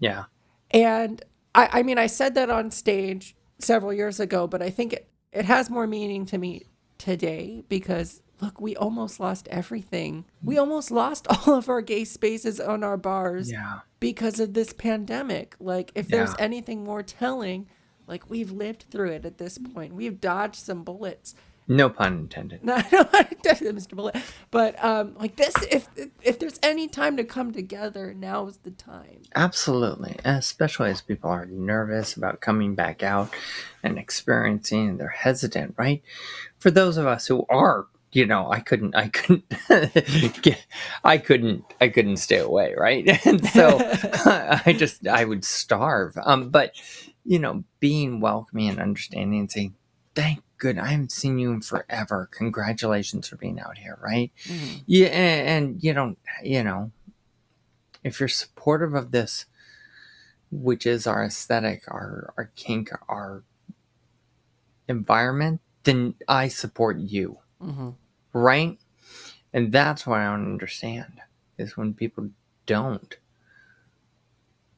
B: Yeah.
A: And I, I mean, I said that on stage several years ago, but I think it, it has more meaning to me today because look, we almost lost everything. We almost lost all of our gay spaces on our bars
B: Yeah.
A: because of this pandemic. Like, if there's anything more telling, like we've lived through it at this point. We've dodged some bullets.
B: No pun intended.
A: No, no, Mr. Bullet. But um, like this, if if there's any time to come together, now is the time.
B: Absolutely, especially as people are nervous about coming back out and experiencing, and they're hesitant, right? For those of us who are, you know, I couldn't, I couldn't, get, I couldn't, I couldn't stay away, right? And so I just, I would starve. Um, but you know, being welcoming and understanding and saying, "Thank good, I haven't seen you in forever. Congratulations for being out here, right?" Yeah, and, and you don't, you know, if you're supportive of this, which is our aesthetic, our our kink, our environment, then I support you,
A: Mm-hmm.
B: right? And that's what I don't understand is when people don't.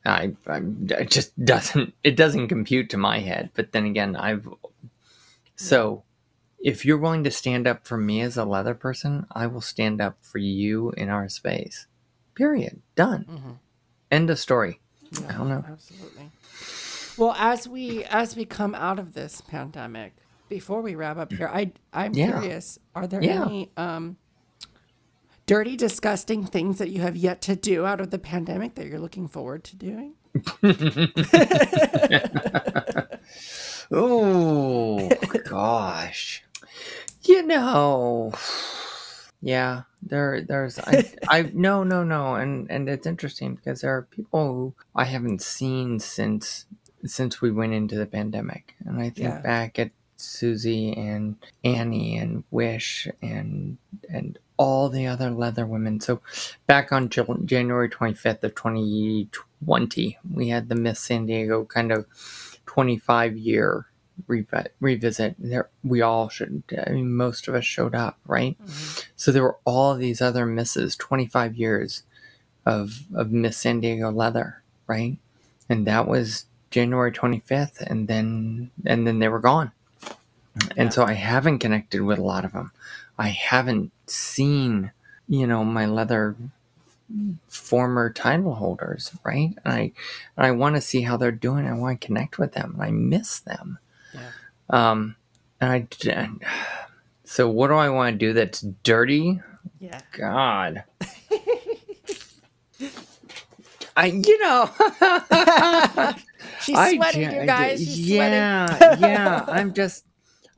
B: I, I it just doesn't it doesn't compute to my head. But then again, I've so if you're willing to stand up for me as a leather person, I will stand up for you in our space. Period. Done.
A: Mm-hmm.
B: End of story. I don't know.
A: Absolutely. Well, as we as we come out of this pandemic, before we wrap up here, I I'm
B: Yeah.
A: curious: Are there
B: Yeah.
A: any um, dirty, disgusting things that you have yet to do out of the pandemic that you're looking forward to doing?
B: Oh gosh. You know. Yeah, there there's I I no no no and and it's interesting because there are people who I haven't seen since since we went into the pandemic. And I think
A: Yeah.
B: back at Susie and Annie and Wish and and all the other leather women. So back on Jan- January 25th of 2020, we had the Miss San Diego kind of 25 year revi- revisit. There, we all should. I mean, most of us showed up, right? Mm-hmm. So there were all these other misses, 25 years of of Miss San Diego leather, right? And that was January 25th, and then and then they were gone. And so I haven't connected with a lot of them. I haven't seen, you know, my leather former title holders, right? And I and I want to see how they're doing. I want to connect with them. I miss them.
A: Yeah.
B: Um, and I and- so what do I want to do that's dirty?
A: Yeah.
B: God. I you know
A: She's sweating,
B: ju-
A: you guys. She's
B: yeah,
A: sweating.
B: yeah. I'm just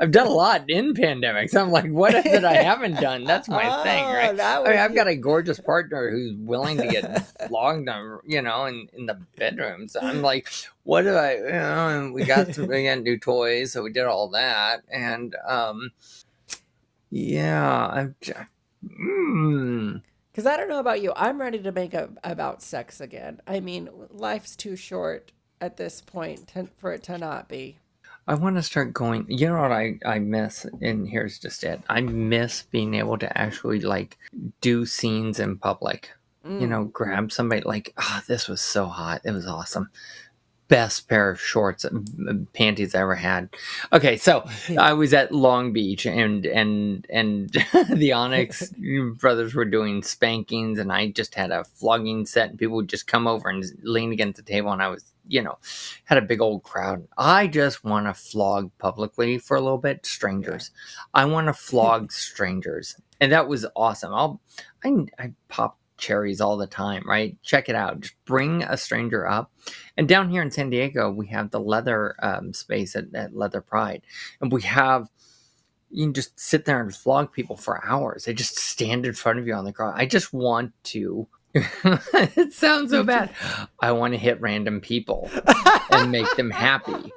B: I've done a lot in pandemics. I'm like, what is it I haven't done? That's my thing,
A: Oh,
B: right?
A: that
B: I mean, I've got a gorgeous partner who's willing to get flogged on, you know, in, in the bedroom. So I'm like, what do I, you know, and we got some, we got new toys. So we did all that. And, um, yeah, I'm just, mm,
A: Because I don't know about you, I'm ready to make a about sex again. I mean, life's too short at this point to, for it to not be.
B: I want to start going. You know what I, I miss? And here's just it. I miss being able to actually like do scenes in public. You know, grab somebody like, ah, this was so hot. It was awesome. Best pair of shorts and panties I ever had. Okay, so I was at Long Beach and and and the Onyx brothers were doing spankings and I just had a flogging set and people would just come over and lean against the table and I was, you know, had a big old crowd. I just want to flog publicly for a little bit strangers. I want to flog strangers. And that was awesome. I'll I I pop cherries all the time, right? Check it out. Just bring a stranger up. And down here in San Diego, we have the leather um, space at, at Leather Pride. And we have you can just sit there and flog people for hours. They just stand in front of you on the cross. I just want to. it sounds so bad. I want to hit random people and make them happy.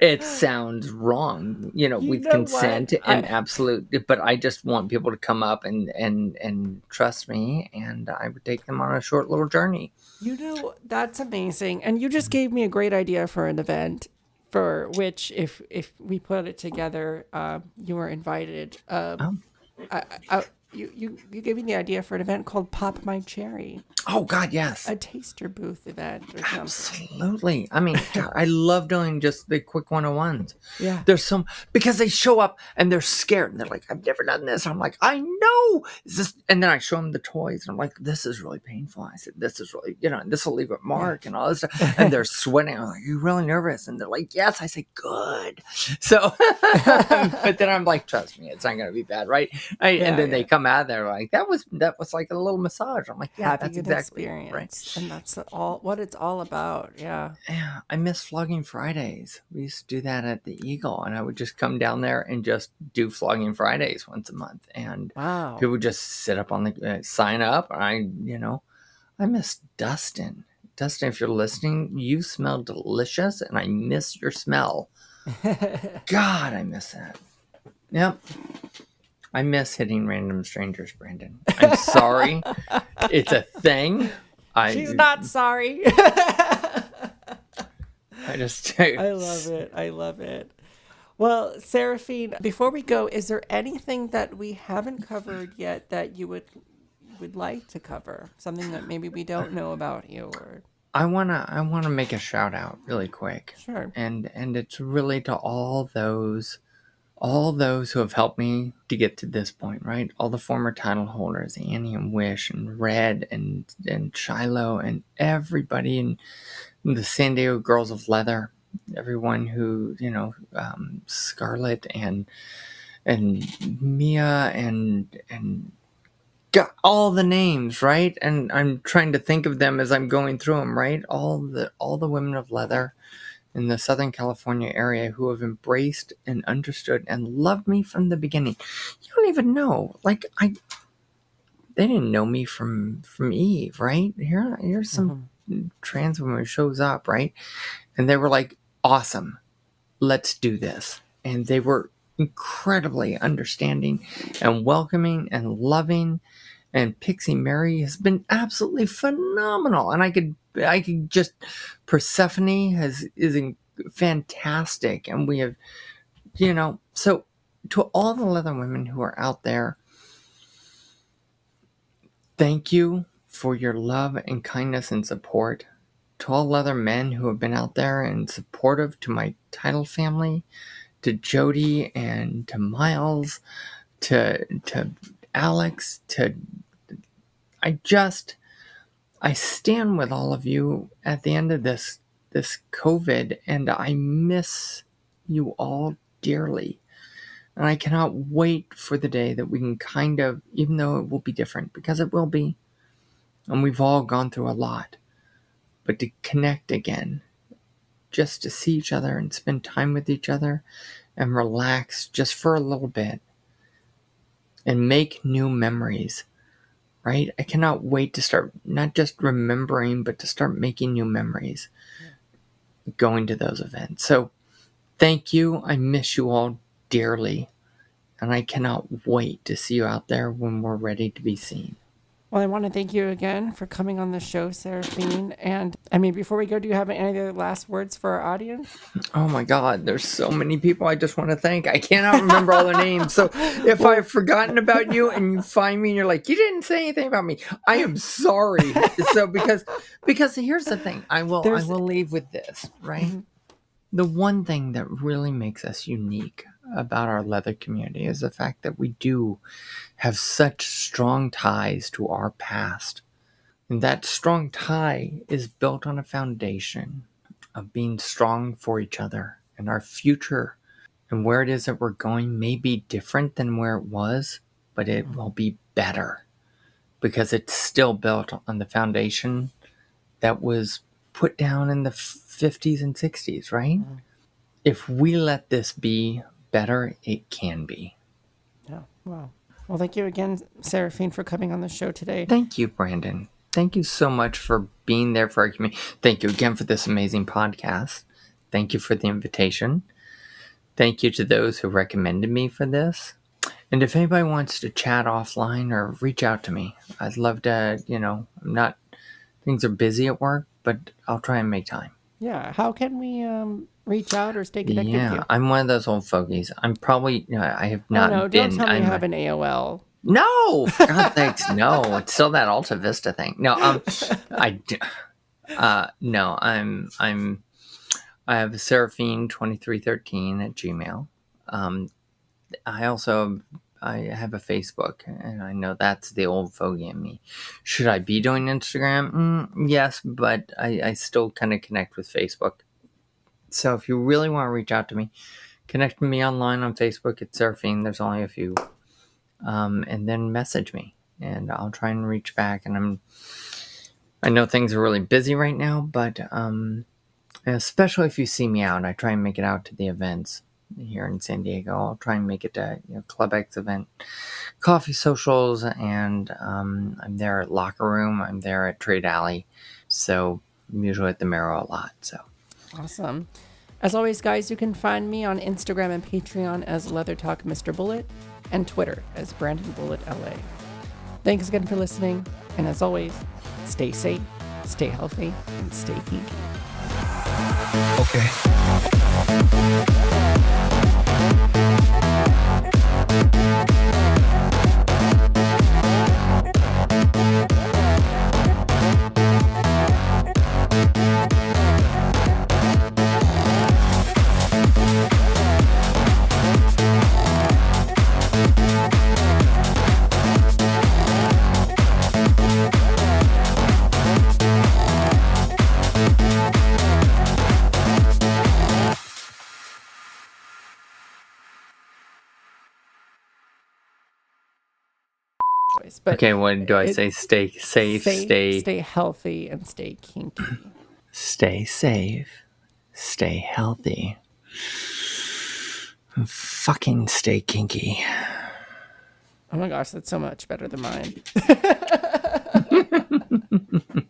B: It sounds wrong, you know,
A: You
B: with
A: know
B: consent
A: what?
B: and
A: I-
B: absolute. But I just want people to come up and and and trust me, and I would take them on a short little journey.
A: You know, that's amazing. And you just gave me a great idea for an event for which if if we put it together, uh, you are invited. Um, I, I, I, you, you, you gave me the idea for an event called Pop My Cherry,
B: Oh God, yes.
A: a taster booth event or.
B: Absolutely. I mean, God, I love doing just the quick one on ones.
A: Yeah.
B: There's some because they show up and they're scared and they're like, I've never done this. I'm like, I know. Is this? And then I show them the toys and I'm like, this is really painful. I said, this is really, you know, and this will leave a mark and all this stuff. And they're sweating. I'm like, you're really nervous. And they're like, yes. I say, good. So, but then I'm like, trust me, it's not going to be bad. Right. I,
A: Yeah,
B: and then
A: yeah.
B: they come out there like, that was, that was like a little massage. I'm like, yeah,
A: Having
B: that's exactly
A: experience.
B: right.
A: And that's all what it's all about. Yeah.
B: Yeah, I miss flogging Fridays. We used to do that at the Eagle, and I would just come down there and just do flogging Fridays once a month, and
A: Wow.
B: people just sit up on the uh, sign up. I, you know, I miss Dustin. Dustin, if you're listening, you smell delicious, and I miss your smell. God, I miss that. Yep. I miss hitting random strangers, Brandon. I'm sorry. it's a thing. I,
A: She's not sorry.
B: I just.
A: I love it. I love it. Well, Seraphine, before we go, is there anything that we haven't covered yet that you would would like to cover? Something that maybe we don't know about you or
B: I wanna I wanna make a shout out really quick.
A: sure.
B: And and it's really to all those all those who have helped me to get to this point, right? All the former title holders, Annie and Wish and Red and and Shiloh and everybody in the San Diego Girls of Leather, everyone who, you know, um, and and Mia and and got all the names right and i'm trying to think of them as i'm going through them right all the all the women of leather in the southern california area who have embraced and understood and loved me from the beginning. You don't even know. Like i they didn't know me from from eve right? Here here's some mm-hmm. trans woman who shows up right? And they were like awesome. Let's do this. And they were incredibly understanding and welcoming and loving. And Pixie Mary has been absolutely phenomenal. And I could I could just Persephone has is fantastic and we have you know so to all the leather women who are out there thank you for your love and kindness and support. To all leather men who have been out there and supportive to my title family to Jody and to Miles, to to Alex, to I just I stand with all of you at the end of this this COVID and I miss you all dearly. And I cannot wait for the day that we can kind of even though it will be different because it will be and we've all gone through a lot but to connect again just to see each other and spend time with each other and relax just for a little bit and make new memories. Right? I cannot wait to start not just remembering, but to start making new memories going to those events. So thank you. I miss you all dearly. And I cannot wait to see you out there when we're ready to be seen.
A: Well, I want to thank you again for coming on the show, Seraphine. And I mean, before we go, do you have any other last words for our audience?
B: Oh my God, there's so many people I just want to thank. I cannot remember all their names. So if I've forgotten about you and you find me and you're like, you didn't say anything about me, I am sorry. so because because here's the thing, I will
A: There's-
B: I will leave with this, right? Mm-hmm. The one thing that really makes us unique about our leather community is the fact that we do have such strong ties to our past. And that strong tie is built on a foundation of being strong for each other and our future and where it is that we're going may be different than where it was, but it mm. will be better because it's still built on the foundation that was put down in the 50s and 60s, right? Mm. If we let this be better it can be.
A: Yeah. Wow. Well, thank you again, Seraphine, for coming on the show today.
B: Thank you, Brandon. Thank you so much for being there for our community. Thank you again for this amazing podcast. Thank you for the invitation. Thank you to those who recommended me for this. And if anybody wants to chat offline or reach out to me, I'd love to, you know, I'm not, things are busy at work, but I'll try and make time.
A: Yeah. How can we um, reach out or stay connected
B: Yeah? I'm one of those old fogies. I'm probably, you know, I have
A: No,
B: not
A: no,
B: been.
A: don't tell me
B: I'm
A: you have an AOL.
B: No, for God's sakes, no. It's still that Alta Vista thing. No, um, I, uh, no, I'm, I'm, I have Seraphine twenty three thirteen at Gmail. Um, I also, I have a Facebook, and I know that's the old fogey in me. Should I be doing Instagram? Mm, yes, but I, I still kind of connect with Facebook. So if you really want to reach out to me, connect with me online on Facebook. It's Seraphine. There's only a few um, and then message me and I'll try and reach back. And I'm, I know things are really busy right now, but um, especially if you see me out, I try and make it out to the events here in San Diego. I'll try and make it to you know, Club X event, coffee socials, and um, I'm there at Locker Room. I'm there at Trade Alley, so I'm usually at the Merrow a lot. So
A: Awesome. As always, guys, you can find me on Instagram and Patreon as Leather Talk Mr. Bullet and Twitter as Brandon Bullet LA. Thanks again for listening, and as always, stay safe, stay healthy, and stay kinky.
C: Okay.
A: But
B: okay, when do I say stay safe? Stay
A: stay healthy and stay kinky.
B: Stay safe. Stay healthy. Fucking stay kinky.
A: Oh my gosh, that's so much better than mine.